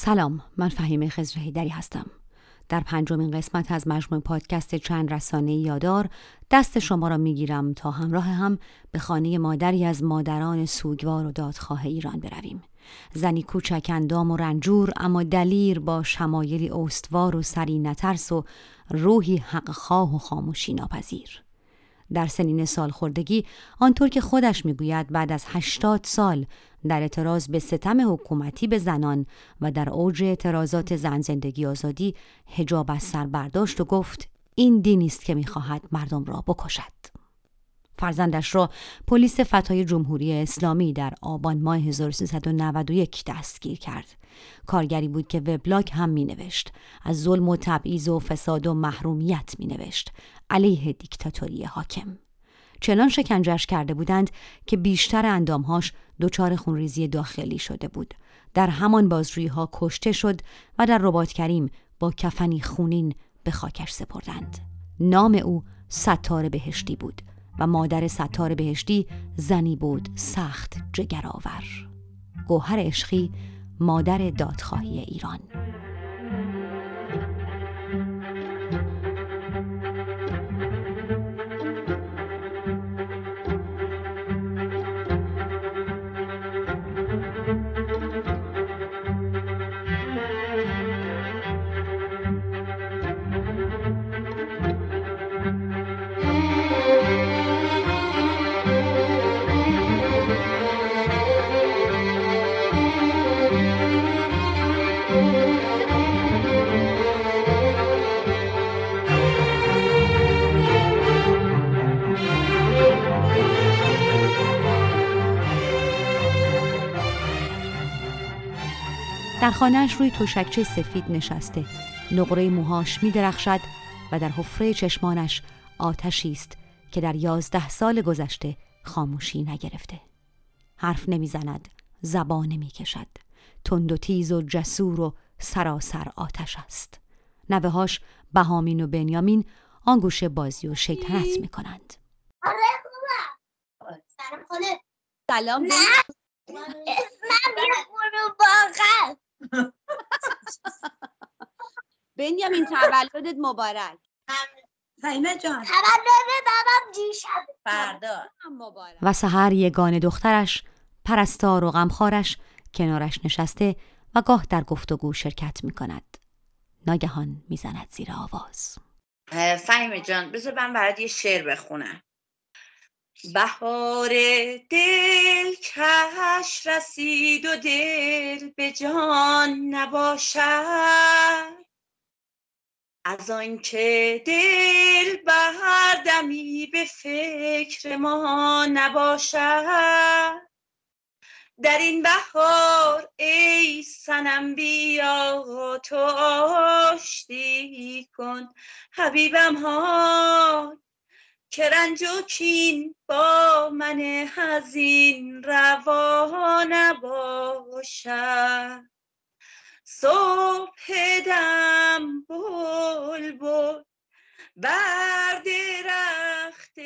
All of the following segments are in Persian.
سلام من فهیم خزرهیدری هستم. در پنجمین قسمت از مجموع پادکست چند رسانه یادار دست شما را می‌گیرم تا همراه هم به خانه مادری از مادران سوگوار و دادخواه ایران برویم. زنی کوچک اندام و رنجور اما دلیر با شمایلی استوار و سری نترس و روحی حقخواه و خاموشی ناپذیر. در سنین سالخوردگی آنطور که خودش می‌گوید بعد از هشتاد سال در اعتراض به ستم حکومتی به زنان و در اوج اعتراضات زن زندگی آزادی هجاب از سر برداشت و گفت این دینی است که می‌خواهد مردم را بکشد فرزندش را پلیس فتای جمهوری اسلامی در آبان ماه 1391 دستگیر کرد. کارگری بود که وبلاگ هم می نوشت. از ظلم و تبعیض و فساد و محرومیت می نوشت. علیه دیکتاتوری حاکم. چنان شکنجش کرده بودند که بیشتر اندامهاش دچار خونریزی داخلی شده بود. در همان بازرویی ها کشته شد و در ربات کریم با کفنی خونین به خاکش سپردند. نام او ستار بهشتی بود و مادر ستار بهشتی زنی بود سخت جگرآور. گوهر عشقی مادر دادخواهی ایران در خانهاش روی توشکچه سفید نشسته. نقره موهاش می درخشد و در حفره چشمانش آتشی است که در یازده سال گذشته خاموشی نگرفته. حرف نمی‌زند زبان نمی کشد تند و تیز و جسور و سراسر آتش است. نوههاش بهامین و بنیامین آنگوش بازی و شیطنت می کنند آره سلام. نه اسمم بنیامین تولدت مبارک. فهیمه جان. تولد بابام دیشب. فردا. و سهر یگان دخترش پرستار و غمخارش کنارش نشسته و گاه در گفتگو شرکت می کند ناگهان می‌زند زیر آواز. فهیمه جان بذار من برات یه شعر بخونم. بهار دل کش رسید و دل به جان نباشد. از آنکه دل بهر دمی به فکر ما نباشد. در این بهار ای سنم بیا تو آشتی کن حبیبم ها. که رنج و کین با من هزین روا نباشد. صبح دم بل بل بر درخت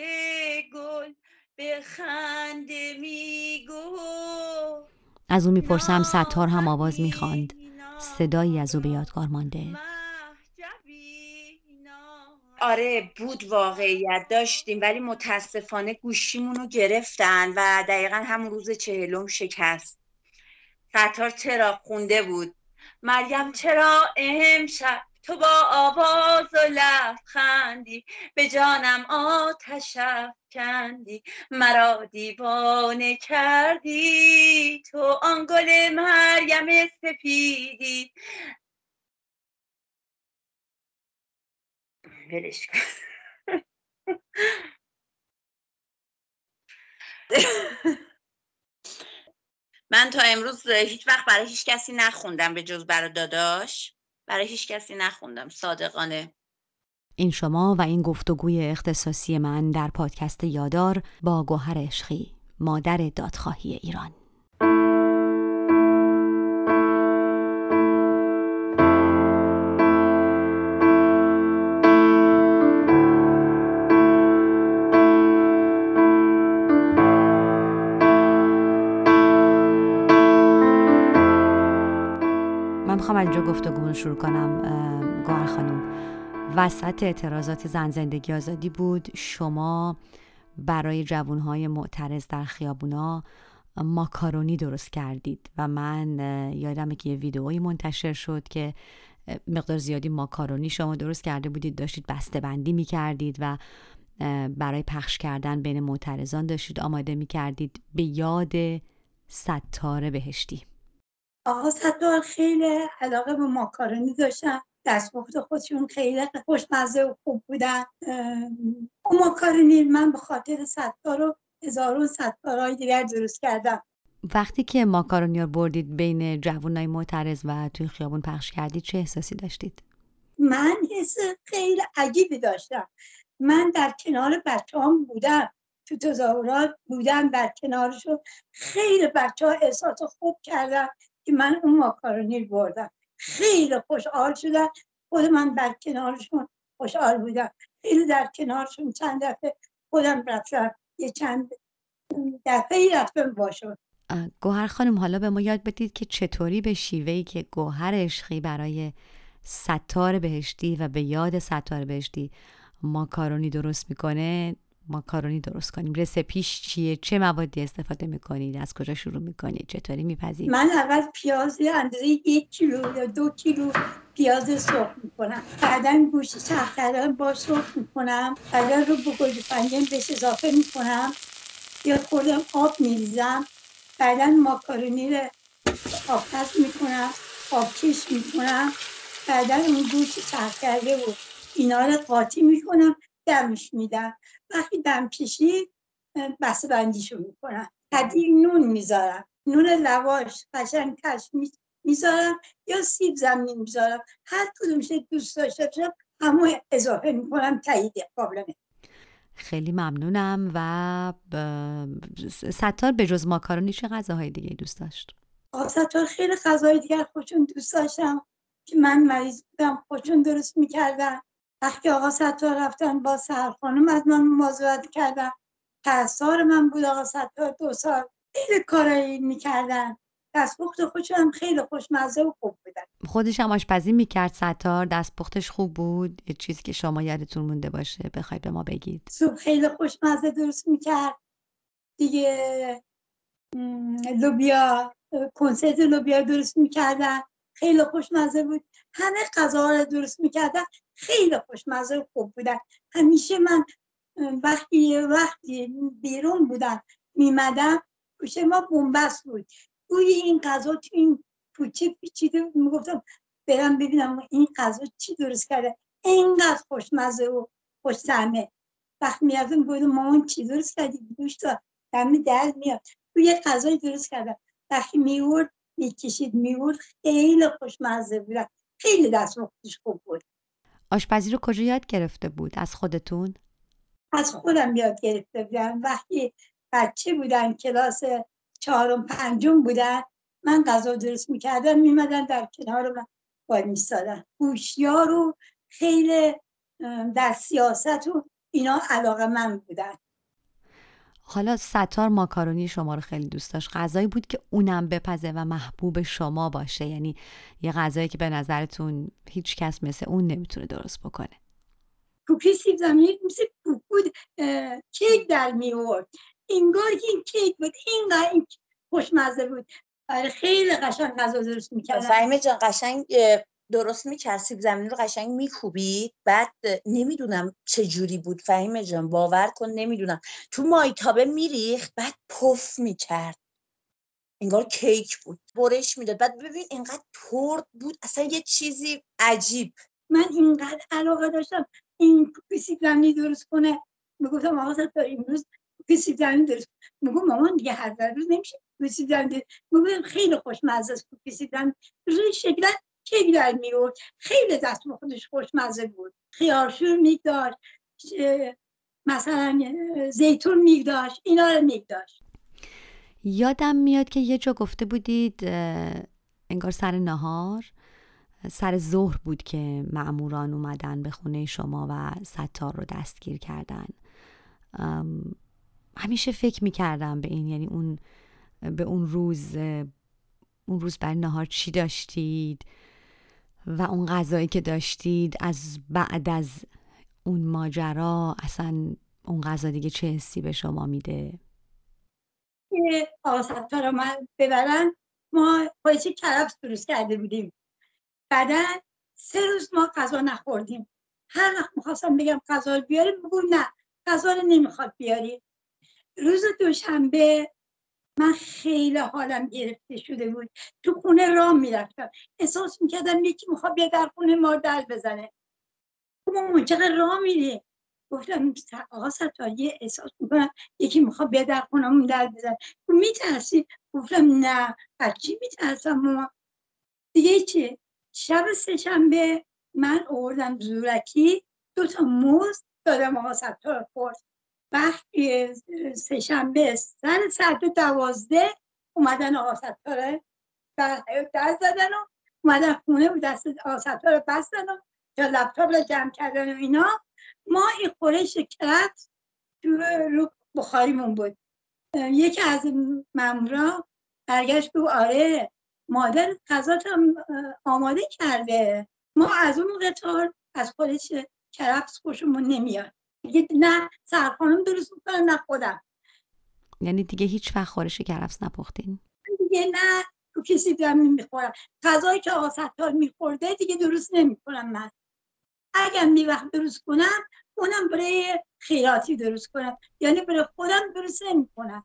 گل به خنده میگو از او می‌پرسم ستار هم آواز می‌خواند. صدایی از او به یادگار مانده. آره بود واقعیت داشتیم ولی متاسفانه گوشیمون رو گرفتن و دقیقا همون روز چهلم شکست. ستار چرا خونده بود. مریم چرا امشب تو با آواز و لبخندی به جانم آتش کندی مرا دیوانه کردی؟ تو آن گل مریم سپیدی؟ ولش من تا امروز هیچ وقت برای هیچ کسی نخوندم به جز برای داداش. برای هیچ کسی نخوندم صادقانه. این شما و این گفتگوی اختصاصی من در پادکست یادار با گوهر عشقی مادر دادخواهی ایران. اینجا گفتگو شروع کنم گوهر خانم. وسط اعتراضات زن زندگی آزادی بود. شما برای جوانهای معترض در خیابونا ماکارونی درست کردید و من یادمه که یه ویدئویی منتشر شد که مقدار زیادی ماکارونی شما درست کرده بودید داشتید بسته بندی می کردید و برای پخش کردن بین معترضان داشتید آماده می کردید به یاد ستاره بهشتی. آقا ستار خیلی علاقه به ماکارونی داشتن دستپخت خودشون خیلی خوشمزه و خوب بودن. اون ماکارونی من به خاطر ستار رو هزارون ستارهای دیگر درست کردم. وقتی که ماکارونی رو بردید بین جوانای معترض و توی خیابون پخش کردید چه احساسی داشتید؟ من حس خیلی عجیبی داشتم. من در کنار بچه هم بودم. تو تظاهرات بودم در کنارشون خیلی بچه ها احساس خوب کردم که من اون ماکارونی بردم. خیلی خوشحال شدم. خود من در کنارشون خوشحال بودم. خیلی در کنارشون چند دفعه خودم رفتم. یه چند دفعه رفتم باشون. گوهر خانم حالا به ما یاد بدید که چطوری به شیوهی که گوهر عشقی برای ستار بهشتی و به یاد ستار بهشتی ماکارونی درست می‌کنه ماکارونی درست کنیم. رسپیش چیه؟ چه موادی استفاده می‌کنید از کجا شروع می‌کنید چطوری میپذید من اول پیاز اندازه یک کیلو یا دو کیلو پیاز سرخ می‌کنم. بعدا گوشت کردن با سرخ می‌کنم. بعدا رو به پنجم بهش اضافه می‌کنم. یا خوردم آب میریزم. بعدا ماکارونی رو آبپس می‌کنم. آبکش می‌کنم. بعدا اون گوشت کرده و اینا رو قاطی می‌کنم. دمش میدم. وقتی دم کشید بسته بندیشو می‌کنم. تدیر نون می‌ذارم. نون لواش قشنگ کش می‌ذارم یا سیب زمین می‌ذارم. هر کدومش دوست داشته باشم همو اضافه می‌کنم تایید قابلمه خیلی ممنونم و ستار به جز ماکارونی چه غذاهای دیگه دوست داشت؟ ستار خیلی غذاهای دیگر خودشون دوست داشتم. که من مریض بودم خودشون درست می‌کردن. وقتی آقا ستار رفتن با سرخانم از من مواظبت کردن. پسار من بود آقا ستار دو سال خیلی کارایی می‌کردن. دستپخت خودشون هم خیلی خوشمزه و خوب بودن. خودش هم آشپزی می‌کرد ستار دستپختش خوب بود. یه چیزی که شما یادتون مونده باشه بخواید به ما بگید. سوپ خیلی خوشمزه درست می‌کرد. دیگه لوبیا کنسرت لوبیا درست می‌کردن. خیلی خوشمزه بود. همه غذاها رو درست می‌کردن. خیلی خوشمزه و خوب بودن. همیشه من وقتی وقتی بیرون بودم میمدم گوش ما بومبست بود. بوی این غذا تو این پوچه پیچیده می‌گفتم برم ببینم این غذا چی درست کرده. اینقدر خوشمزه و خوشتمه وقتی میادم گفتم مامان چی درست کردی؟ گوش تا دم در میاد. تو یه غذای درست کردم. وقتی میورد می‌کشید میورد خیلی خوشمزه بود. خیلی دست خوب بود. آشپزی رو کجا یاد گرفته بود؟ از خودتون؟ از خودم یاد گرفته بودم. وقتی بچه بودن کلاس چهارم پنجم بودن من غذا درست می‌کردم میمدن در کنار من وای میستادن گوشیا رو خیلی در سیاست و اینا علاقه من بودن. حالا ستار ماکارونی شما رو خیلی دوست داشت. غذایی بود که اونم بپزه و محبوب شما باشه. یعنی یه غذایی که به نظرتون هیچ کس مثل اون نمی‌تونه درست بکنه. کوکی سیب زمینی مثل بود کیک در میورد انگار این کیک بود اینقدر این خوشمزه بود. آره خیلی قشنگ غذا درست می‌کرد فهیمه جان قشنگ درست می‌کرد سیب زمینی رو قشنگ میکوبید. بعد نمی‌دونم جوری بود. فهیمه جان باور کن نمی‌دونم. تو مایتابه میریخت بعد پف می‌کرد. انگار کیک بود. برش می‌داد. بعد ببین اینقدر ترد بود. اصلا یه چیزی عجیب. من اینقدر علاقه داشتم. این سیب زمینی درست کنه. می‌گفتم آقا تا امروز سیب زمینی درست میگم مامان دیگه هر روز نمیشه سیب زمینی خیلی خوشمزه است سیب زمینی. روی شکل کیک در میورد خیلی دست خودش خوشمزه بود. خیارشور میگداشت مثلا زیتون میگداشت اینا رو میگداشت یادم میاد که یه جا گفته بودید انگار سر نهار سر ظهر بود که معموران اومدن به خونه شما و ستار رو دستگیر کردن. همیشه فکر می‌کردم به این یعنی اون به اون روز اون روز برای نهار چی داشتید؟ و اون غذایی که داشتید از بعد از اون ماجرا اصلا اون غذا دیگه چه حسی به شما میده؟ آسفتا رو من ببرن ما پایچه کرفس درست کرده بودیم. بعدا سه روز ما غذا نخوردیم. هر وقت می‌خواستم بگم غذا بیاریم بگو نه غذا رو نمی‌خواد بیاری. روز دوشنبه من خیلی حالم گرفته شده بود. تو خونه راه می‌رفتم. احساس می‌کردم یکی می‌خواد بیا در خونه ما در بزنه. ما چقدر راه میری گفتم آقا یه احساس می‌کنم یکی می‌خواد بیا در خونمون در بزنه. میترسی؟ گفتم نه. از چی میترسم؟ ماما دیگه چی؟ شب سهشنبه من آوردم زورکی. دو تا موز دادم آقا ستار خورد وقتی سهشنبه سر ساعت دوازده اومدن آقا ستاره دست زدن و اومدن خونه و دست آقا ستاره بستن و یا لپتاپ رو جمع کردن و اینا. ما این خورش کرد تو رو بخاریمون بود. یکی از ممورا برگشت گفت آره مادر غذات آماده کرده. ما از اون قطار از خودش کرفس خوشمون نمیاد. دیگه نه سرخانم درست می‌کنه نه خودم. یعنی دیگه هیچ وقت خورش کرفس نپختین؟ دیگه نه تو کسی دارم نمی‌خورم غذایی که آقا ستار میخورده دیگه درست نمی‌کنم من. اگر می وقت درست کنم اونم برای خیراتی درست کنم. یعنی برای خودم درست نمی‌کنم.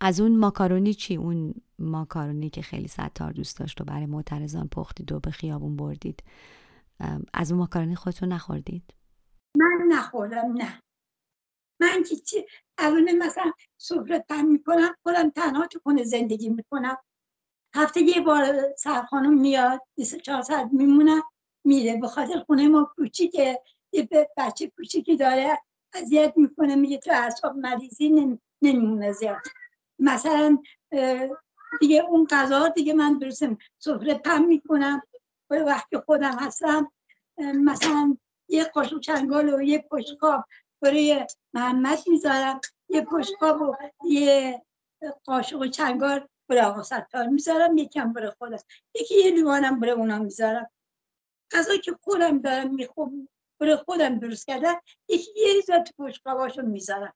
از اون ماکارونی چی؟ اون ماکارونی که خیلی ستار دوست داشت و برای معترضان پختید و به خیابون بردید. از اون ماکارونی خودتون نخوردید؟ نخوردم نه. من که چی الان مثلا سفره پن می‌کنم خودم تنها تو خونه زندگی می‌کنم. هفته یه بار سرخانم میاد 24 ساعت میمونم میره. به خاطر خونه ما کوچیکه یه بچه کوچیکی داره اذیت می‌کنه میگه تو اعصاب مریضی نمیمونه زیاد. مثلا دیگه اون غذا دیگه من درستم سفره پم می‌کنم وقتی خودم هستم. مثلا یه قاشق چنگال و یه پشکاب برای محمد می‌ذارم. یه پشکاب و یه قاشق چنگال برای آقا ستار می‌ذارم. یکم برای خودم یکی یه لیوانم برای اونا می‌ذارم. غذا که خودم دارم می‌خوام برای خودم درست کردم. یکی یه ریزا تو می‌ذارم.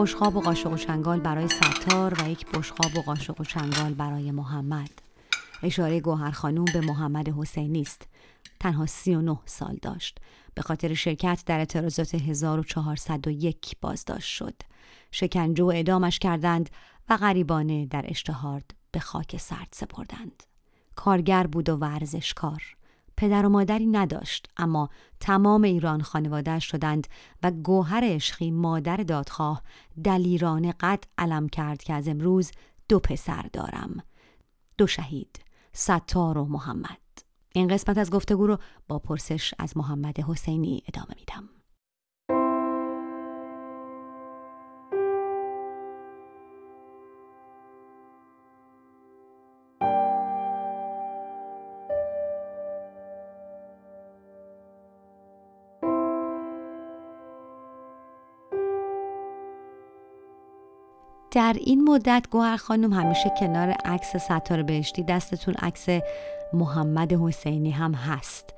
بشخاب و قاشق و چنگال برای ستار و یک بشخاب و قاشق و چنگال برای محمد. اشاره گوهر خانوم به محمد حسینی است. تنها 39 سال داشت. به خاطر شرکت در اعتراضات 1401 بازداشت شد. شکنجه و اعدامش کردند و غریبانه در اشتهارد به خاک سرد سپردند. کارگر بود و ورزشکار. پدر و مادری نداشت اما تمام ایران خانواده شدند و گوهر عشقی مادر دادخواه دلیرانه قد علم کرد که از امروز دو پسر دارم دو شهید ستار و محمد. این قسمت از گفتگو رو با پرسش از محمد حسینی ادامه میدم. در این مدت گوهر خانم همیشه کنار عکس ستاره بهشتی دستتون عکس محمد حسینی هم هست.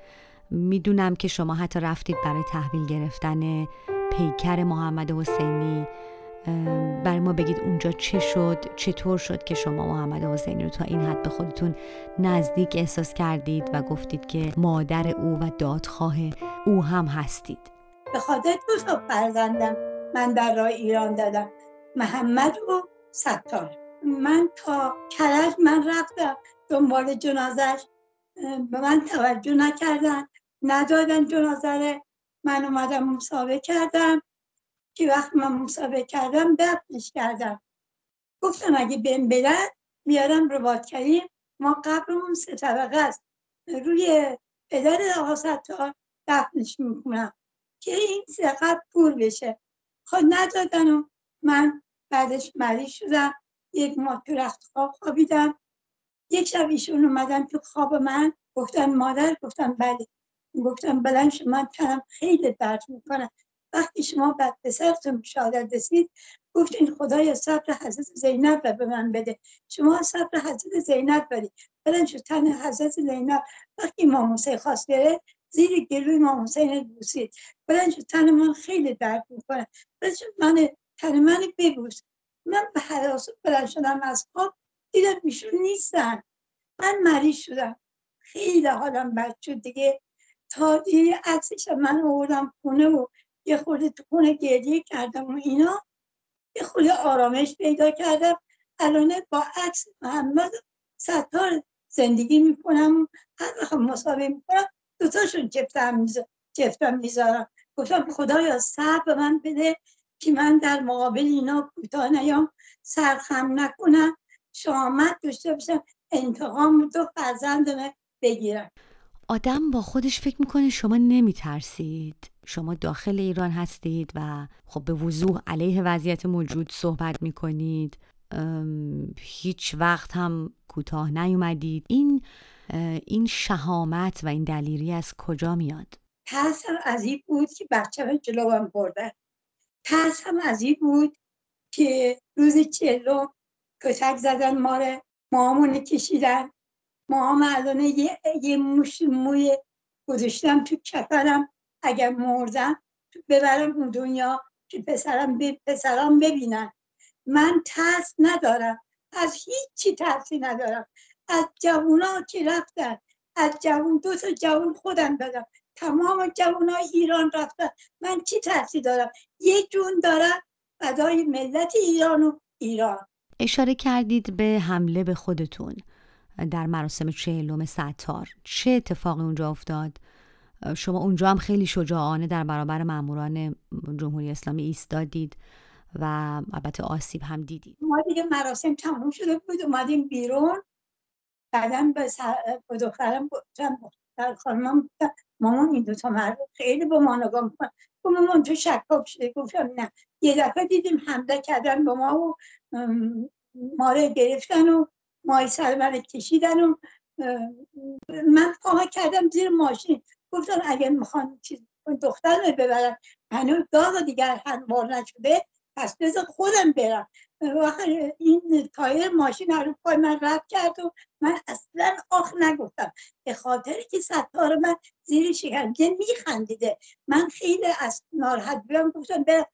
می‌دونم که شما حتی رفتید برای تحویل گرفتن پیکر محمد حسینی. برای ما بگید اونجا چه شد چطور شد که شما محمد حسینی رو تا این حد به خودتون نزدیک احساس کردید و گفتید که مادر او و دادخواه او هم هستید؟ به خاطر تا فرزندم من در راه ایران دادم. محمد و ستار. من تا کرج من رفتم. دنبال جنازش. به من توجه نکردن ندادن جنازه. من اومدم مسابقه کردم. که وقت من مسابقه کردم دفنش کردم. گفتم اگه بهم بدن میارم رباط کریم. ما قبرمون سه طبقه است. روی پدر آقا ستار دفنش می‌کنم. که این سه پور بشه. خود خب ندادن و من بعدش مریض شدم. یک ماه تو رخت خواب خوابیدم. یک شب ایشون اومدن تو خواب من. گفتن مادر گفتم بله. گفتم بلند من تنم خیلی درد می‌کنه. وقتی شما بعد پسرتون شهادت رسید گفتین خدای صبر حضرت زینب رو به من بده. شما صبر حضرت زینب بدید بلند شد تن حضرت زینب. وقتی امام حسین خواست بره زیر گلوی امام حسین بوسید. بلند شد تن من خیلی درد می‌کنه. بلند من تن من ببوس. من به حراس بلند شدم از خواب دیدم ایشون نیستن. من مریض شدم. خیلی حالم بد شد دیگه. تا دیگه عکسش من آوردم خونه و یه خورده تو خونه گریه کردم و اینا. یه خورده آرامش پیدا کردم. الان با عکس محمد ستار زندگی می‌کنم. هر وقت مسابقه می‌کنم دوتاشون چفتم می‌ذارم. گفتم خدایا صبر من بده. که من در مقابل اینا کوتاه نیام سرخم نکنم شامت داشته باشم انتقام دو فرزندم بگیرم. آدم با خودش فکر می‌کنه شما نمیترسید. شما داخل ایران هستید و خب به وضوح علیه وضعیت موجود صحبت می‌کنید. هیچ وقت هم کوتاه نیومدید. این این شهامت و این دلیری از کجا میاد؟ ترسم از این بود که بچه جلو هم برده ترسم از این بود که روز چلو کتک زدن ماره مامون کشیدن. ما الان یه, یه موش موی گذاشتم تو کفرم اگر مردم ببرم اون دنیا که پسرم ب... پسرم ببینن. من ترس ندارم. از هیچی ترسی ندارم. از جوونا که رفتن از جوون دو تا جوون خودم دادم. تمام جوون ایران رفتن. من چی ترسی دارم؟ یه جون دارم فدای ملت ایران و ایران. اشاره کردید به حمله به خودتون در مراسم چهلم ستار چه اتفاقی اونجا افتاد؟ شما اونجا هم خیلی شجاعانه در برابر ماموران جمهوری اسلامی ایستادید و البته آسیب هم دیدید. ما دیگه مراسم تموم شده بود اومدیم بیرون. بعدم به, سر... به دخترم در خانمم مامان این دوتا مرد خیلی با ما نگاه میکن مامان تو شکاک شده گفتم نه. یه دفعه دیدیم حمله کردن با ما و ما گرفتن و مای سر من کشیدن و من پاها کردم زیر ماشین. گفتن اگر می‌خوان چیز دختر رو ببرن هنوز داغ دیگر هموار نشده پس بذار خودم برم. این تایر ماشین رو پای من رد کرد و من اصلا آخ نگفتم. به خاطر که ستار من زیر شکنجه میخندیده. من خیلی از ناراحت بودم. گفتم برم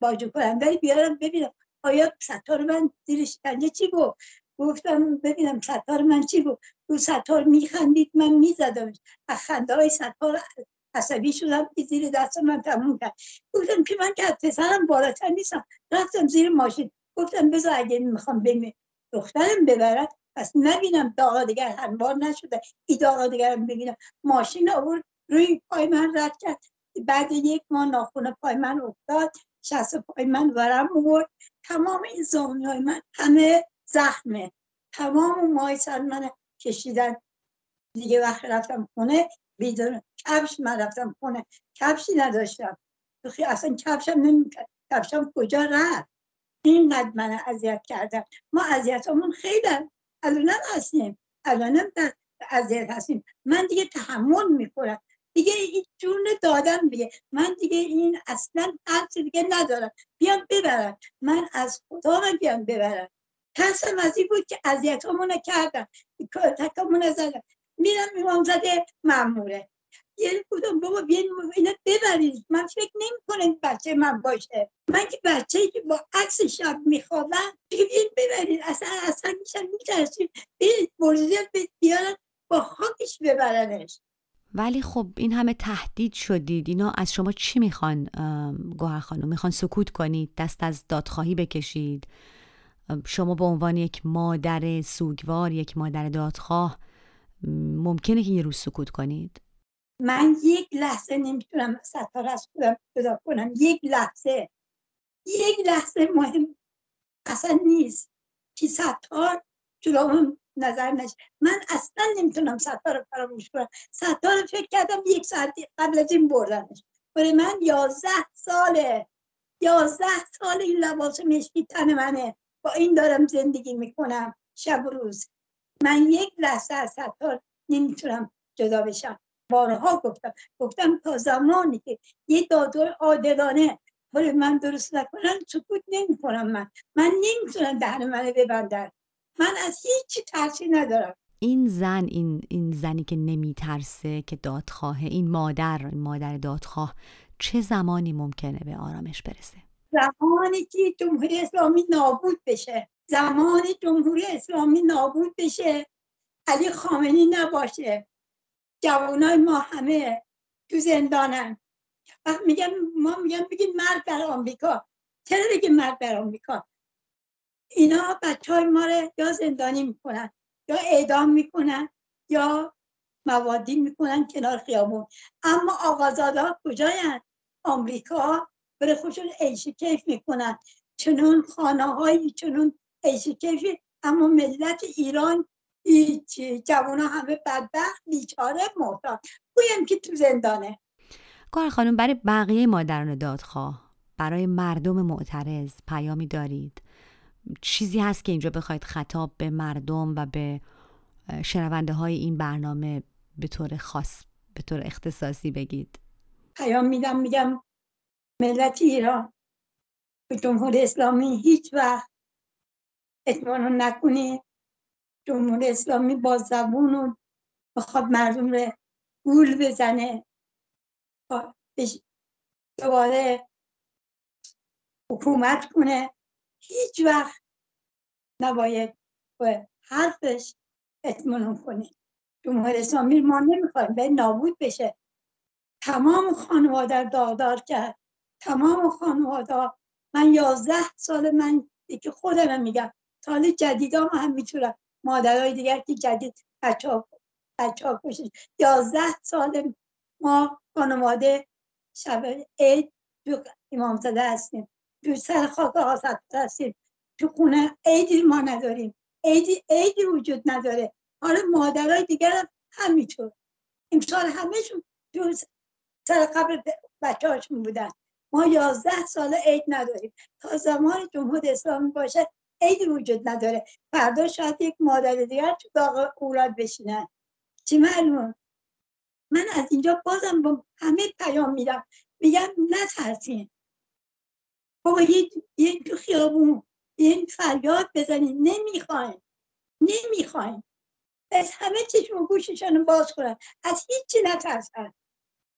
باجو کنم بیارم ببینم آیا ستار من زیر شکنجه چی گفت؟ گفتم ببینم ستار من چی بود تو ستار میخندید. من میزدمش. از خنده های ستار عصبی شدم که زیر دست من تموم کرد. گفتم که من که پسرم بالاتر نیستم. رفتم زیر ماشین. گفتم بذار اگه می‌خوام بیم دخترم ببرد پس نبینم داغا دیگر هنبار نشده. ای داغا دیگر ببینم. ماشین آورد روی پای من رد کرد. بعد یک ماه ناخون پای من افتاد. شست پای من ورم آورد. تمام این زانی های من همه زخمه. تمام مای سر من کشیدن. دیگه وقت رفتم خونه. بیدون کفش من رفتم خونه. کفشی نداشتم. اصلا کفشم نمی‌کرد. کفشم کجا رفت؟ اینقدر من اذیت کردم ما اذیتمون خیلی الانم هستیم. الانم در اذیت هستیم. من دیگه تحمل می‌کنم دیگه این جون دادم دیگه. من دیگه این اصلا حرف دیگه ندارم. بیام ببرم. من از خدا بیام ببرم. ترسم از این بود که اذیتمون کردم. تکمون زدم. میرم امام زده مموره یه بودم بابا بیاین اینا ببرید من فکر نمی بچه من باشه. من که بچه که با عکس شب میخوابم دیگه بیاین ببرید اصلا اصلا میشن میترسید بیاین بیارن با خاکش ببرنش. ولی خب این همه تهدید شدید. اینا از شما چی می‌خوان گوهر خانم؟ می‌خوان سکوت کنید دست از دادخواهی بکشید؟ شما به عنوان یک مادر سوگوار یک مادر دادخواه ممکنه که یه روز سکوت کنید؟ من یک لحظه نمی‌تونم ستار از خودم جدا کنم. یک لحظه. یک لحظه مهم اصلا نیست که ستار جلو نظر نشه. من اصلا نمی‌تونم ستار رو فراموش کنم. ستار فکر کردم یک ساعت قبل از این بردنش. برای من یازده ساله. یازده سال این لباس مشکی تن منه. با این دارم زندگی می‌کنم. شب و روز. من یک لحظه از ستار نمی‌تونم جدا بشم. بارها گفتم گفتم تا زمانی که یه دادور عادلانه ولی من درست نکنم سکوت نمی کنم من. من نمی‌تونم دهن منو ببندن. من از هیچی ترسی ندارم. این زن این, این زنی که نمیترسه که دادخواهه این مادر این مادر دادخواه چه زمانی ممکنه به آرامش برسه؟ زمانی که جمهوری اسلامی نابود بشه. زمانی جمهوری اسلامی نابود بشه. علی خامنی نباشه. جوانای ما همه تو زندانن. وقت میگن ما میگن بگید مرد در آمریکا. چرا بگید مرد در آمریکا؟ اینا بچه های ما رو یا زندانی می‌کنن یا اعدام می‌کنن یا موادی می‌کنن کنار خیابون. اما آقازادا کجاین آمریکا بره خوشون عیشی کیف می‌کنن. چنون خانه هایی چنون عیشی کیفی اما ملت ایران هیچ جوان همه بدبخت بیچاره محتاج گویم که تو زندانه. کار خانم برای بقیه مادران دادخواه برای مردم معترض پیامی دارید. چیزی هست که اینجا بخواید خطاب به مردم و به شنونده های این برنامه به طور خاص به طور اختصاصی بگید؟ پیام میدم میگم ملت ایران به جمهور اسلامی هیچ وقت اطمینان نکنید. جمهور اسلامی با زبون و بخواد مردم رو گول بزنه. دوباره حکومت کنه. هیچ وقت نباید به حرفش اطمینان کنه. جمهور اسلامی ما نمی‌خوایم به نابود بشه. تمام خانواده داغدار کرد. تمام خانواده. من یازده سال من که خودم میگم. سال جدیدام هم می‌تونم. مادرهای دیگر که جدید بچه ها, ها یازده سال ما خانواده شب عید تو زده هستیم. تو سر خاک آسد هستیم. تو خونه عیدی ما نداریم. عیدی عیدی وجود نداره. حالا مادرهای دیگر هم همینطور. امسال همهشون تو سر قبر بچه هاشون بودن. ما یازده سال عید نداریم. تا زمان جمهور اسلامی باشه عیدی وجود نداره. فردا شاید یک مادر دیگر تو داغ اولاد بشینن. چی معلوم من از اینجا بازم با همه پیام میدم. میگم نترسین. بابا یه تو خیابون یه فریاد بزنین. نمی‌خواین. نمی‌خواین. از همه چشم گوششان باز کنن. از هیچی نترسن.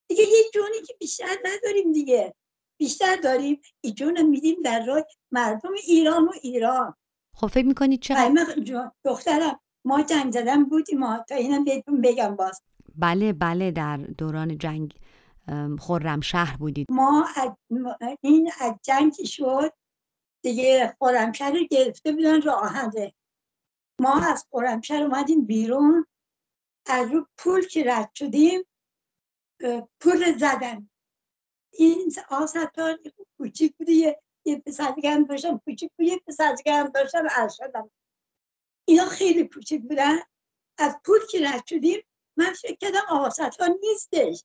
دیگه یه جونی که بیشتر نداریم دیگه. بیشتر داریم. این جون میدیم در راه مردم ایران و ایران. خب فکر می‌کنید چقدر؟ دخترم ما جنگ زدن بودیم ما تا اینم بهتون بگم باز. بله بله در دوران جنگ خورم شهر بودید. ما از این از جنگ شد. دیگه خورمشهر رو گرفته بودن راهنده ما از خورمشهر اومدیم بیرون. از رو پول که رد شدیم پول زدن. این آسطار کوچیک بودی یه, یه داشتم کوچیک بود. یه پسرگرم داشتم ارشدم. اینا خیلی کوچیک بودن. از پول که رد من فکر کردم آسطار نیستش.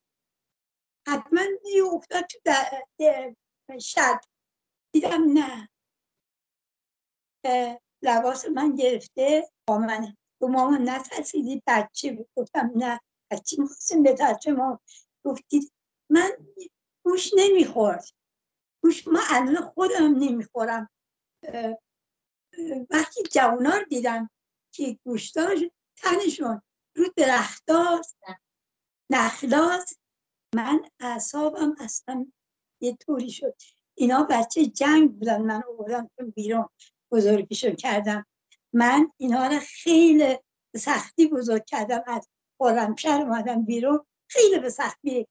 حتما یه افتاد تو شب دیدم نه. لباس من گرفته. با من تو مامان نترسیدی بچه بود. گفتم نه. بچه می‌خواستیم به ما؟ گفتید من گوش نمی‌خورد. گوش ما الان خودم نمی‌خورم. وقتی جوانا رو دیدم که گوشتاش تنشون رو درختاست نخلاست. من اعصابم اصلا یه طوری شد. اینا بچه جنگ بودن من آوردم بیرون بزرگیشون کردم. من اینا رو خیلی سختی بزرگ کردم. از شهر اومدم بیرون خیلی به سختی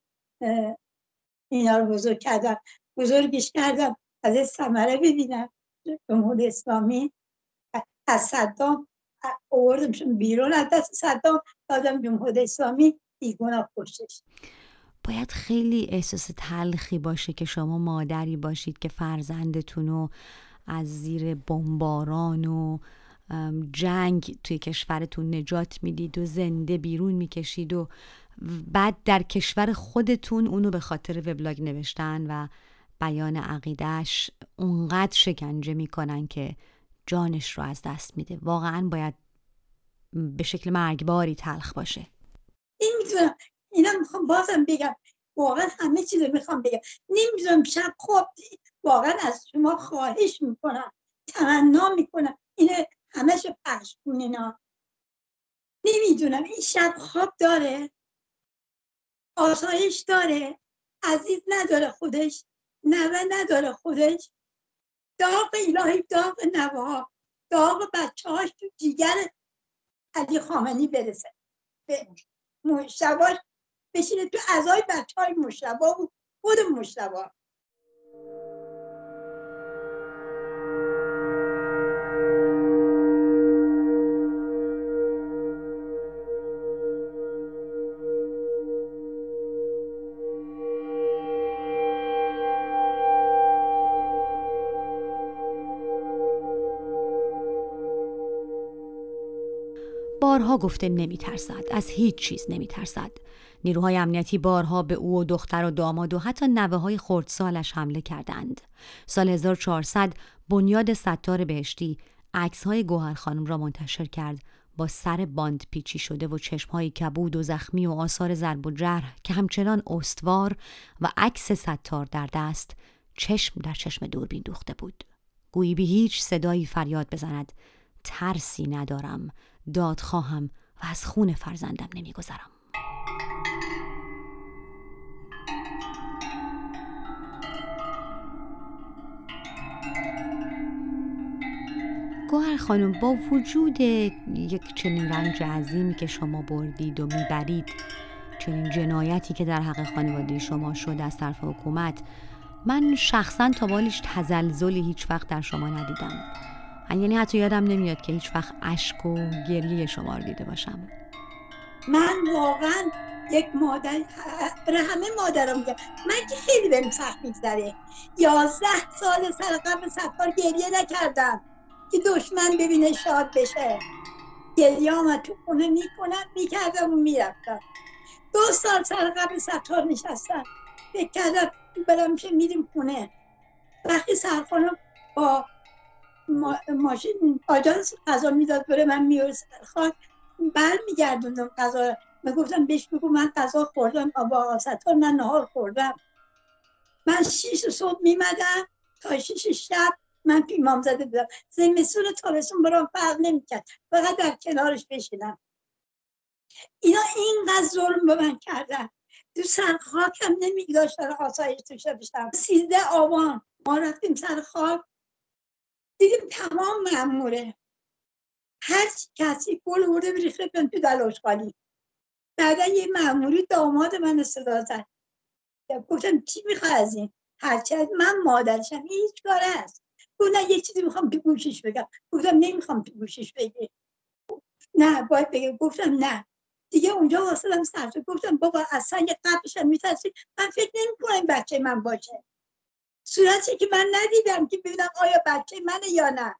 اینا رو بزرگ کردم. بزرگش کردم. از ثمره ببینم. جمهور اسلامی. از صدام. آوردمشون بیرون از دست صدام. دادم جمهور اسلامی. دیگونا خوشش باید خیلی احساس تلخی باشه که شما مادری باشید که فرزندتون رو از زیر بمباران و جنگ توی کشورتون نجات می‌دید و زنده بیرون می‌کشید و بعد در کشور خودتون اونو به خاطر وبلاگ نوشتن و بیان عقیدهش اونقدر شکنجه می‌کنن که جانش رو از دست میده. واقعا باید به شکل مرگباری تلخ باشه. این می‌تونم اینا می‌خوام بازم بگم. واقعا همه چیز رو می‌خوام بگم. نمی‌دونم شب خواب واقعا از شما خواهش می‌کنم. تمنا می‌کنم. اینه همش پخش کن اینا نمی‌دونم. این شب خواب داره؟ آسایش داره. عزیز نداره خودش نوه نداره خودش. داغ الهی داغ نوه داغ بچه هاش تو دیگر علی خامنی برسه. به مشتباش بشینه تو ازای بچه های مشتبا و خود مشتبا بارها گفته نمیترسد. از هیچ چیز نمیترسد. نیروهای امنیتی بارها به او و دختر و داماد و حتی نوه های خردسالش حمله کردند. سال 1400 بنیاد ستار بهشتی عکس های گوهر خانم را منتشر کرد. با سر باند پیچی شده و های کبود و زخمی و آثار ضرب و جرح که همچنان استوار و عکس ستار در دست چشم در چشم دوربین دوخته بود. گویی به هیچ صدایی فریاد بزند. ترسی ندارم. داد خواهم و از خون فرزندم نمیگذرم. گوهر خانم با وجود یک چنین رنج عظیمی که شما بردید و می‌برید چنین جنایتی که در حق خانواده شما شد از طرف حکومت من شخصا تا بالیش تزلزلی هیچ وقت در شما ندیدم. یعنی حتی یادم نمیاد که هیچ وقت اشک و گریه شما رو دیده باشم. من واقعا یک مادر برای همه مادرم میگم من که خیلی بهم سخت میگذره. یازده سال سر قبل سفار گریه نکردم که دشمن ببینه شاد بشه. گریه آمد تو خونه می‌کنم می‌کردم و می‌رفتم. دو سال سر قبل سفار نشستم. فکر کردم برم میریم خونه. وقتی سرخانم با ماشین آجانس غذا می‌داد بره من می‌رسه خاک بر میگردوندم غذا من گفتم بهش بگو من غذا خوردم با آسطار من نهار خوردم. من شیش صبح میمدم تا شیش شب من پیمام زده بودم. زمستون تابستون برام فرق نمی‌کرد. فقط در کنارش بشینم. اینا اینقدر ظلم به من کردن. تو سر خاکم نمیگذاشتن آسایش توشه بشم سیزده آبان. ما رفتیم سر خاک دیدیم تمام مأموره. هر کسی گل برده بریخته بیان تو دلاش خالی بعدا یه مأموری داماد من صدا زد. گفتم چی می‌خوای از این؟ هرچی از من مادرشم هیچ کار است گفت یه چیزی می‌خوام تو گوشش بگم. گفتم نمی‌خوام تو گوشش بگی نه باید بگم گفتم نه. دیگه اونجا واسدم سر گفتم بابا اصلا یه قبلش هم میترسی. من فکر نمی کنم بچه من باشه. صورتی که من ندیدم که ببینم آیا بچه منه یا نه.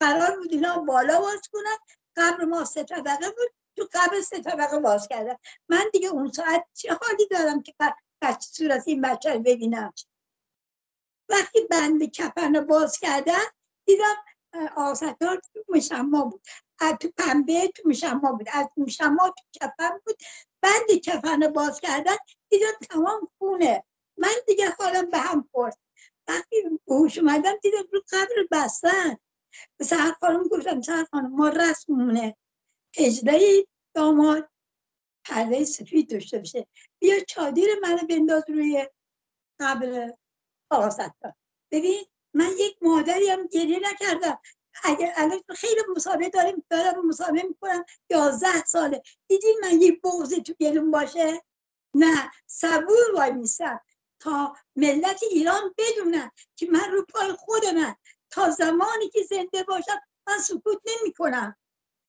قرار بود اینا بالا باز کنن. قبر ما سه طبقه بود. تو قبر سه طبقه باز کردن. من دیگه اون ساعت چه حالی دارم که بچه صورت این بچه رو ببینم؟ وقتی بند کفن رو باز کردن دیدم آستار تو مشما بود. از تو پنبه تو مشما بود. از مشما تو کفن بود. بند کفن رو باز کردن دیدم تمام خونه. من دیگه حالم به هم خورد. وقتی بهوش اومدم دیدم رو قبر بستن. به سهر خانم گفتم سهر خانم ما رسمونه. هجده داماد پرده سفید داشته بشه بیا چادیر منو بنداز روی قبر آقا ستار ببین من یک مادری هم گریه نکردم. اگر الان خیلی مسابقه داریم دارم مسابقه می‌کنم. یازده ساله. دیدین من یک بغزی تو گلون باشه؟ نه صبور وای میستم تا ملت ایران بدونن که من رو پای خودمم تا زمانی که زنده باشم من سکوت نمی کنم.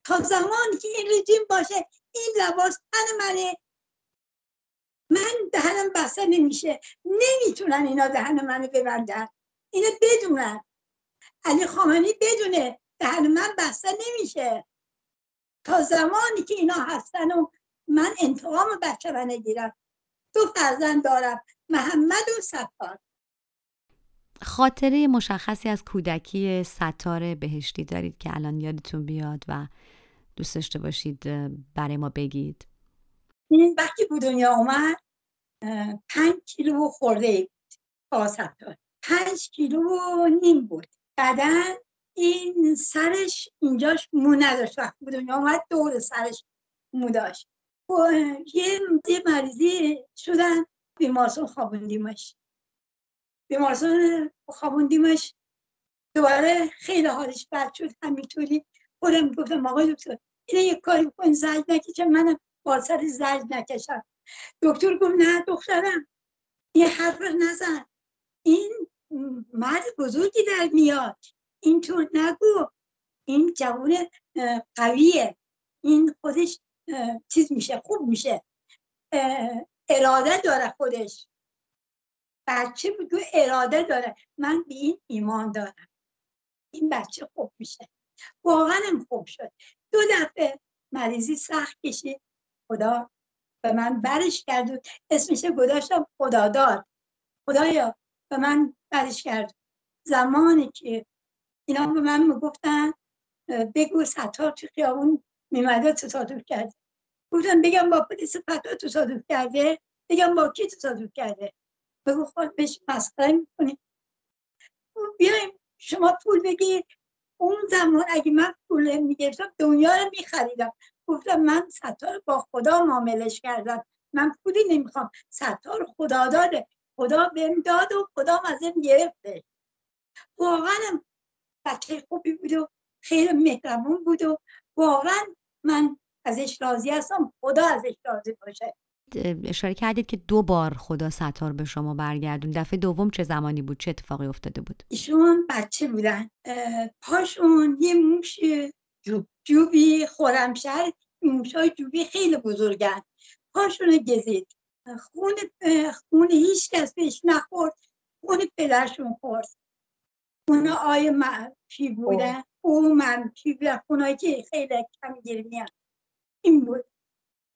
تا زمانی که این رژیم باشه این لباس تن منه. من دهنم بسته نمیشه. نمی‌تونن اینا دهن منو ببندن. اینو بدونن. علی خامنی بدونه دهن من بسته نمیشه. تا زمانی که اینا هستن و من انتقام بچه من نگیرم. دو فرزند دارم. محمد و سفار خاطره مشخصی از کودکی ستار بهشتی دارید که الان یادتون بیاد و دوست داشته باشید برای ما بگید. این وقتی به دنیا اومد پنج کیلو خورده بود با ستار پنج کیلو و نیم بود. بعدا این سرش اینجاش مو نداشت. وقتی به دنیا اومد دور سرش مو داشت. یه مریضی شدن. بیمارستان خوابوندیمش. بیمارستان خوابوندیمش. دوباره خیلی حالش بد شد. همینطوری خودم گفتم آقای دکتر اینه یک کاری کن زج نکشم منم با سر زج نکشم. دکتر گفت نه دخترم این حرف نزن. این مرد بزرگی در میاد. اینطور نگو. این جوان قویه. این خودش چیز میشه خوب میشه. اراده داره خودش. بچه بگو اراده داره. من به این ایمان دارم. این بچه خوب میشه. واقعا خوب شد. دو دفعه مریضی سخت کشید. خدا به من برش کرد. و اسمش گذاشتم خداداد. خدایا به من برش کرد. زمانی که اینا به من می‌گفتن بگو ستار تو خیابون میمده تصادف کرده گفتن بگم با پلیس پتا تصادف کرده بگم با کی تصادف کرده؟ بگو خود بهش مسخره می‌کنی. بیایم شما پول بگیر. اون زمان اگه من پول می‌گرفتم دنیا رو میخریدم. گفتم من ستار با خدا معاملش کردم. من پولی نمی‌خوام. ستار خدا داده. خدا بهم داد و خدا ازم گرفته. واقعا بچه خوبی بود و خیلی مهربون بود و واقعا من ازش راضی هستم خدا ازش راضی باشه. اشاره کردید که دو بار خدا ستار به شما برگردون. دفعه دوم چه زمانی بود؟ چه اتفاقی افتاده بود؟ ایشون بچه بودن. پاشون یه موش جوب جوبی خورمشهر موشای جوبی خیلی بزرگن. پاشون گزید. خون خون هیچ کس بهش نخورد. خون پدرشون خورد. خون آی منفی بودن. او منفی بودن. خونایی که خیلی کم گرمی این بود.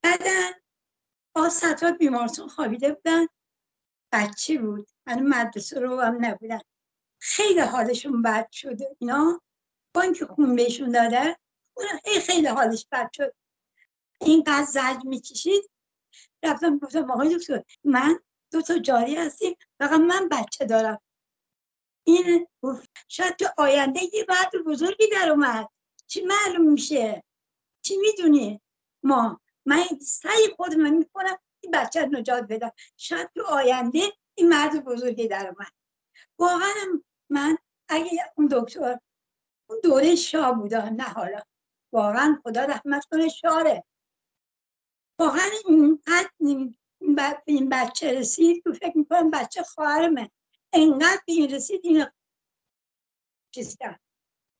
بعدن با ستار بیمارستان خوابیده بودن. بچه بود. من مدرسه رو هم نبودن خیلی حالشون بد شده اینا. با اینکه خون بهشون داده. خیلی حالش بد شد. اینقدر زج می‌کشید. رفتم گفتم آقای دکتر من دو تا جاری هستیم. فقط من بچه دارم. این شاید تو آینده یه بعد بزرگی در اومد. چی معلوم میشه؟ چی می‌دونی؟ ما من سعی خودم می‌کنم این بچه نجات بدم. شاید تو آینده این مرد بزرگی در اومد. واقعا من اگه اون دکتر اون دوره شاه بوده نه حالا. واقعا خدا رحمت کنه شاره واقعا این این بچه رسید که فکر می‌کنم بچه خواهرمه. انقدر به این رسید این چیز کرد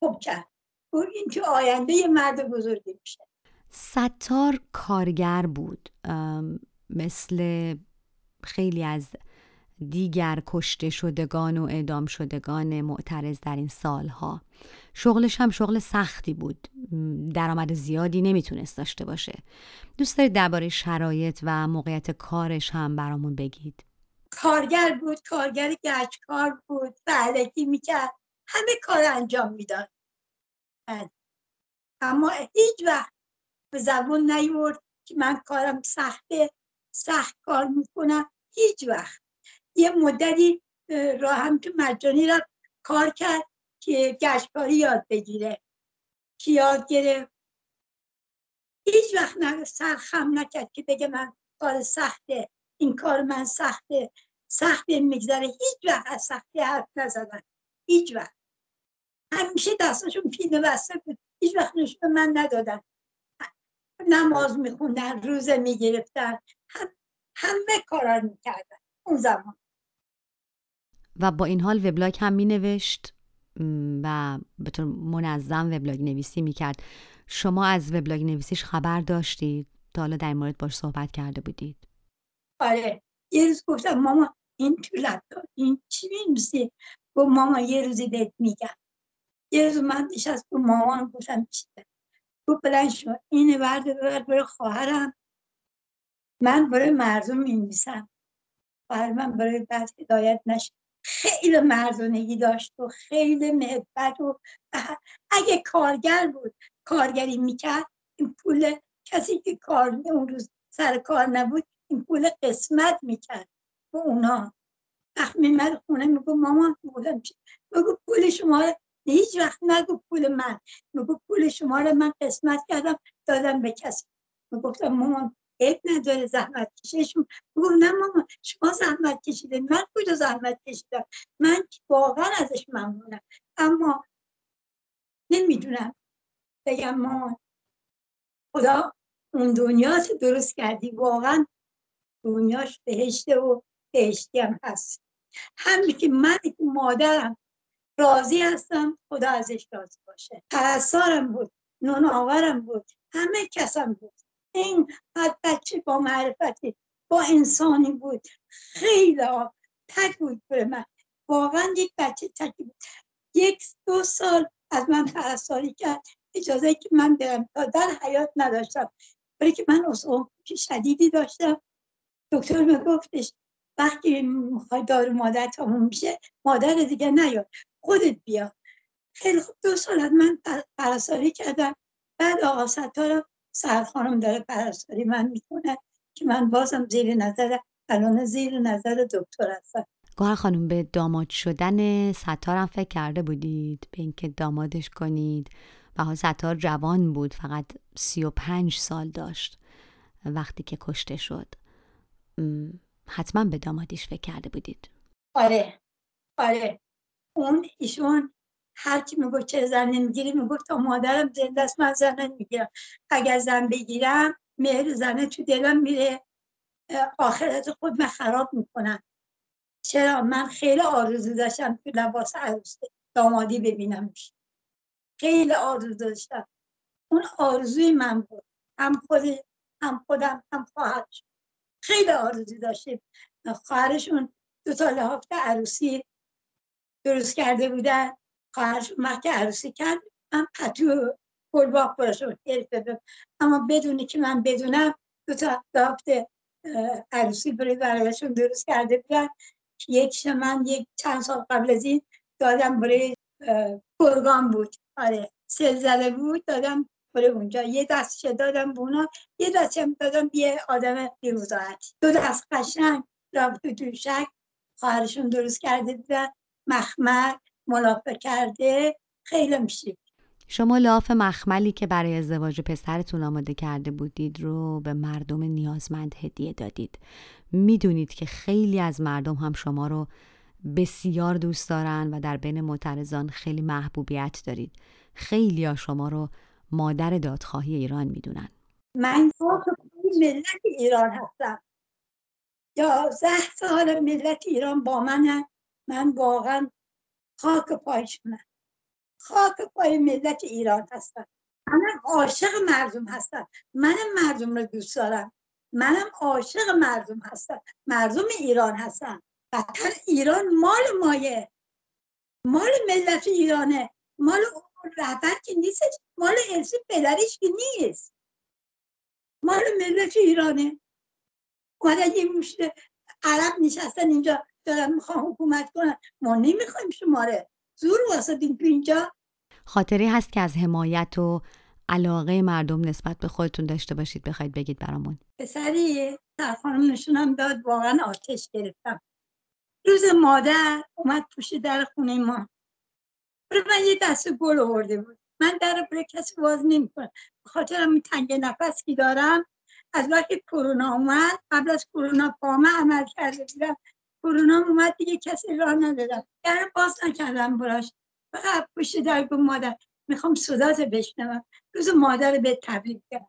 خوب کرد. این که آینده یه مرد بزرگی میشه. ستار کارگر بود مثل خیلی از دیگر کشته شدگان و اعدام شدگان معترض در این سالها. شغلش هم شغل سختی بود. درآمد زیادی نمی‌تونست داشته باشه. دوست دارید درباره شرایط و موقعیت کارش هم برامون بگید. کارگر بود کارگر گچکار بود فعلکی می‌کرد همه کار انجام می‌داد. اما هیچ وقت به زبون نیورد که من کارم سخته سخت کار می‌کنم. هیچ وقت. یه مدتی راه هم تو مجانی را کار کرد که گشتکاری یاد بگیره. که یاد گرفت؟ هیچ وقت نه خم نکرد که بگه من کار سخته. این کار من سخته. سخت میگذره. هیچ وقت از سختی حرف نزدن. هیچ وقت. همیشه دستشون پینه بسته بود. هیچ وقت نشون من ندادن. نماز میخوندن روزه می‌گرفتن. هم همه کارا می‌کردن اون زمان. و با این حال وبلاگ هم مینوشت و به طور منظم وبلاگ نویسی می‌کرد. شما از وبلاگ نویسیش خبر داشتید؟ تا حالا در مورد باش صحبت کرده بودید. آره. یه روز گفتم ماما این تو لپتاپ این چی می‌نویسی؟ گفت ماما یه روزی بهت میگم. یه روز من نشست با مامان گفتم چی؟ گفت بلند شد این ورد ببر برای خواهرم. من برای مردم می نویسم خواهر من برای بعد هدایت نشد خیلی مردونگی داشت و خیلی محبت و اگه کارگر بود کارگری می‌کرد این پول کسی که کار اون روز سر کار نبود این پول قسمت می‌کرد به اونا. وقت میمد خونه میگو مامان بودم بگو پول شما هیچ وقت نگو پول من. میگو پول شما رو من قسمت کردم دادم به کسی. می‌گفتم مامان عیب نداره زحمت کشیدشون. بگو نه مامان شما زحمت کشیده من کجا زحمت کشیدم؟ من واقعا ازش ممنونم. اما نمی‌دونم. بگم مامان خدا اون دنیا درست کردی. واقعا دنیاش بهشته و بهشتی هم هست. همین که من مادرم راضی هستم خدا ازش راضی باشه. پرستارم بود نون آورم بود همه کسم بود. این بچه با معرفتی با انسانی بود. خیلی تک بود بر من. واقعا یک بچه تکی بود. یک دو سال از من پرستاری کرد. اجازه که من برم. تا در حیات نداشتم. برای که من اصلا شدیدی داشتم. دکتر می گفتش وقتی می‌خوای دارو مادر تموم میشه مادر دیگه نیاد. خودت بیا. خیلی خوب. دو سال از من پرستاری کردم بعد آقا ستار سر خانم داره پرستاری من می‌کنه که من بازم زیر نظر الان زیر نظر دکتر هستم. گوهر خانم به داماد شدن ستارم فکر کرده بودید؟ به اینکه دامادش کنید. و ستار جوان بود فقط سی و پنج سال داشت وقتی که کشته شد. حتما به دامادیش فکر کرده بودید. آره. آره. اون ایشون هر کی می‌گفت چه زن نمی‌گیری می‌گفت تا مادرم زنده است من زن نمی‌گیرم. اگر زن بگیرم مهر زنه تو دلم میره. آخرت خود من خراب می‌کنم. چرا؟ من خیلی آرزو داشتم تو لباس عروس دامادی ببینمش. خیلی آرزو داشتم. اون آرزوی من بود. هم خود هم خودم هم خواهرش. خیلی آرزو داشتیم. خواهرشون دو تا لحافت عروسی درست کرده بودن. خواهرشون وقتی عروسی کرد. من پتو گلباق براشون گرفته اما بدونی که من بدونم دو تا لحافت عروسی برای برایشون درست کرده بودن. یک من یک چند سال قبل از این دادم برای گرگان بود. آره سلزله بود. دادم برای اونجا. یه دستش دادم بونا یه دستم دادم یه آدم بیروزاعت. دو دست قشنگ تو دوشک خواهرشون درست کرده بودن. مخمل ملافه کرده خیلی میشه. شما لاف مخملی که برای ازدواج پسرتون آماده کرده بودید رو به مردم نیازمند هدیه دادید. می‌دونید که خیلی از مردم هم شما رو بسیار دوست دارن و در بین معترضان خیلی محبوبیت دارید. خیلی ها شما رو مادر دادخواهی ایران می‌دونن. من ملت ایران هستم. یازده سال ملت ایران با منه. من واقعا خاک پایشونم. خاک پای ملت ایران هستم. منم عاشق مردم هستم. منم مردم رو دوست دارم. منم عاشق مردم هستم. مردم ایران هستم. وطن ایران مال مایه. مال ملت ایرانه. مال رهبر که نیست مال ارسی پدریش که نیست. مال ملت ایرانه. اومدن یه مشت عرب نشستن اینجا. دارن می‌خوان حکومت کنن ما نمی‌خوایم شماره. زور واسدیم تو اینجا. خاطری هست که از حمایت و علاقه مردم نسبت به خودتون داشته باشید بخواید بگید برامون. پسری در خانم نشونم داد واقعا آتش گرفتم. روز مادر اومد پشت در خونه ما. برای من یه دست گل آورده بود. من در برای کسی باز نمی‌کنم. به خاطر همین تنگ نفس که دارم از وقتی کرونا اومد قبل از کرونا پامه عمل کرده بودم. کرونا اومد دیگه کسی راه ندادم در باز نکردم براش. فقط پشت در گفت مادر. می‌خوام صدات بشنوم. روز مادر به تبریک کرد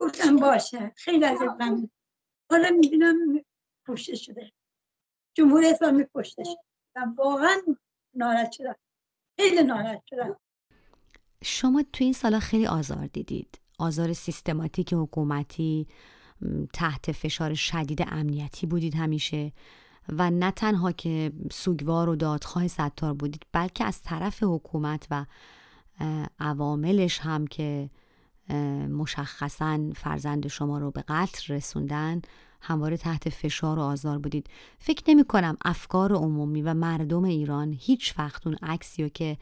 گفتم باشه. خیلی از من حالا می‌بینم پشته شده. جمهوری اسلامی پشته شده. واقعا ناراحت شدم. خیلی ناراحت شدم. شما تو این سالا خیلی آزار دیدید. آزار سیستماتیک حکومتی تحت فشار شدید امنیتی بودید همیشه. و نه تنها که سوگوار و دادخواه ستار بودید بلکه از طرف حکومت و عواملش هم که مشخصا فرزند شما رو به قتل رسوندن همواره تحت فشار و آزار بودید. فکر نمی کنم افکار عمومی و مردم ایران هیچ وقت اون عکسی و که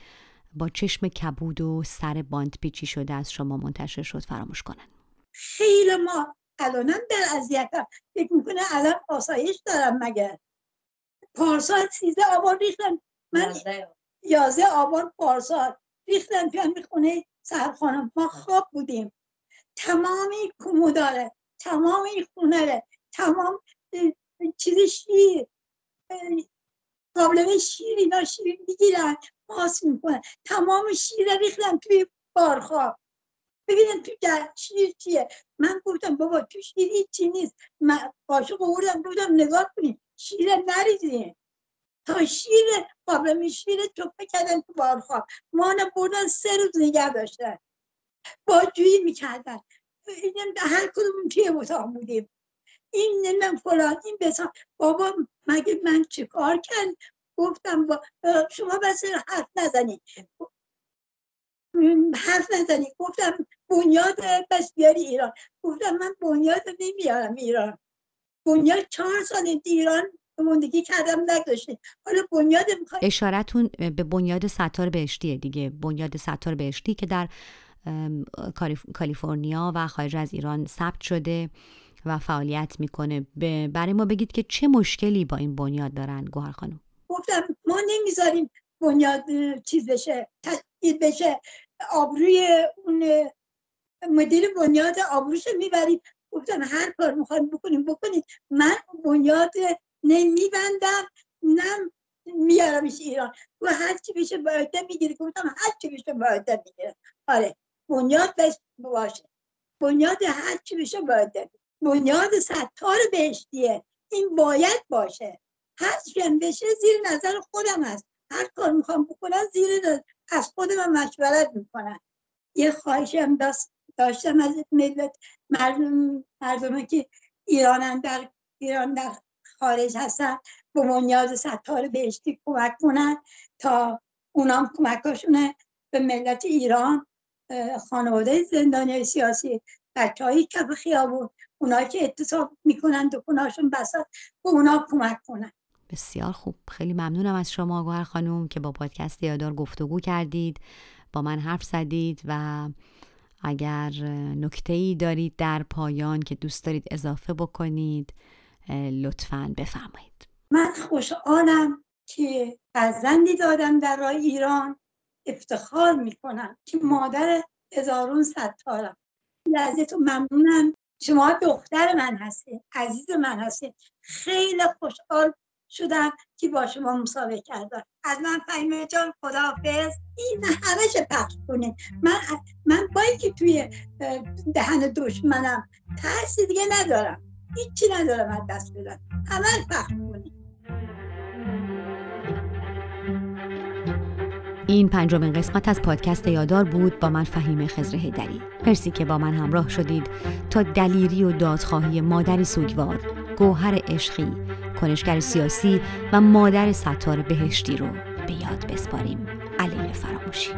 با چشم کبود و سر باند پیچی شده از شما منتشر شد فراموش کنن. خیلی ما الانم در اذیتم. فکر می‌کنه الان آسایش دارم مگر؟ پارسال سیزده آبان ریختن. من یازده. آبان پارسال ریختن. پیان می‌خونه سرخانم ما خواب بودیم. تمامی کموداره تمامی خونه تمام چیز شیر قابلمه شیر اینا شیر می‌گیرن ماس می‌کنن تمام شیر ریختن توی بارخواب ببینن تو شیر چیه. من گفتم بابا تو شیر چی نیست. من قاشق بودم بودم. نگاه کنیم. شیر نریزیم. تا شیر قابلمه شیر چپه کردن تو بارخواب مانه بردن سه روز نگه داشتن. با جویی می‌کردن. این هر کدوم توی اتاق بودیم. این من فلان این بسان بابا مگه من چه کار کرد گفتم با شما بس حرف نزنید حرف نزنید گفتم بنیاد بس بیاری ایران. گفتم من بنیاد نمیارم ایران. بنیاد چهار سال ایران موندگی کردم نگذاشته حالا بنیاد می‌خواد اشارتون به بنیاد ستار بهشتیه دیگه. بنیاد ستار بهشتی که در کالیفرنیا و خارج از ایران ثبت شده و فعالیت می‌کنه. برای ما بگید که چه مشکلی با این بنیاد دارن گوهر خانم؟ گفتم ما نمی‌ذاریم بنیاد چیز بشه تشکیل بشه. آبروی اون مدیر بنیاد آبروش می‌بریم. گفتم هر کار می‌خوایم بکنیم بکنید. من بنیاد نمیبندم نه میارمش ایران. و هر چی بشه باید می‌گیره گفتم هر چی بشه باید می‌گیره آره بنیاد باشه. بنیاد هر چی بشه باید بنیاد ستار بهشتیه. این باید باشه. هر چی بشه زیر نظر خودم هست. هر کار می‌خوام بکنم زیر از خودم مشورت می‌کنم. یه خواهشم داشتم از ملت مردم مردم که ایرانن در ایران در خارج هستن. به بنیاد ستار بهشتی کمک کنن تا اونام کمکاشونه به ملت ایران خانواده زندانی سیاسی بچه های کف خیابون اونایی که اتصاب می‌کنن دکوناشون بسات به اونا کمک کنن. بسیار خوب. خیلی ممنونم از شما گوهر خانوم که با پادکست یادار گفتگو کردید با من حرف زدید و اگر نکته ای دارید در پایان که دوست دارید اضافه بکنید لطفا بفرمایید. من خوشحالم که فرزندی دادم در راه ایران. افتخار می‌کنم که مادر هزارون ستارم. تو ممنونم. شما دختر من هستید عزیز من هستید خیلی خوشحال شدم که با شما مسابقه کردم از من فهیمه جان خداحافظ. این همه پخش کنید من من با اینکه توی دهن دشمنم ترسی دیگه ندارم. هیچی ندارم از دست بدن همه پخش کنید این پنجمین قسمت از پادکست یادار بود با من فهیم خزر هیدری مرسی که با من همراه شدید. تا دلیری و دادخواهی مادری سوگوار. گوهر عشقی. کنشگر سیاسی و مادر ستار بهشتی رو به یاد بسپاریم. علیل فراموشی.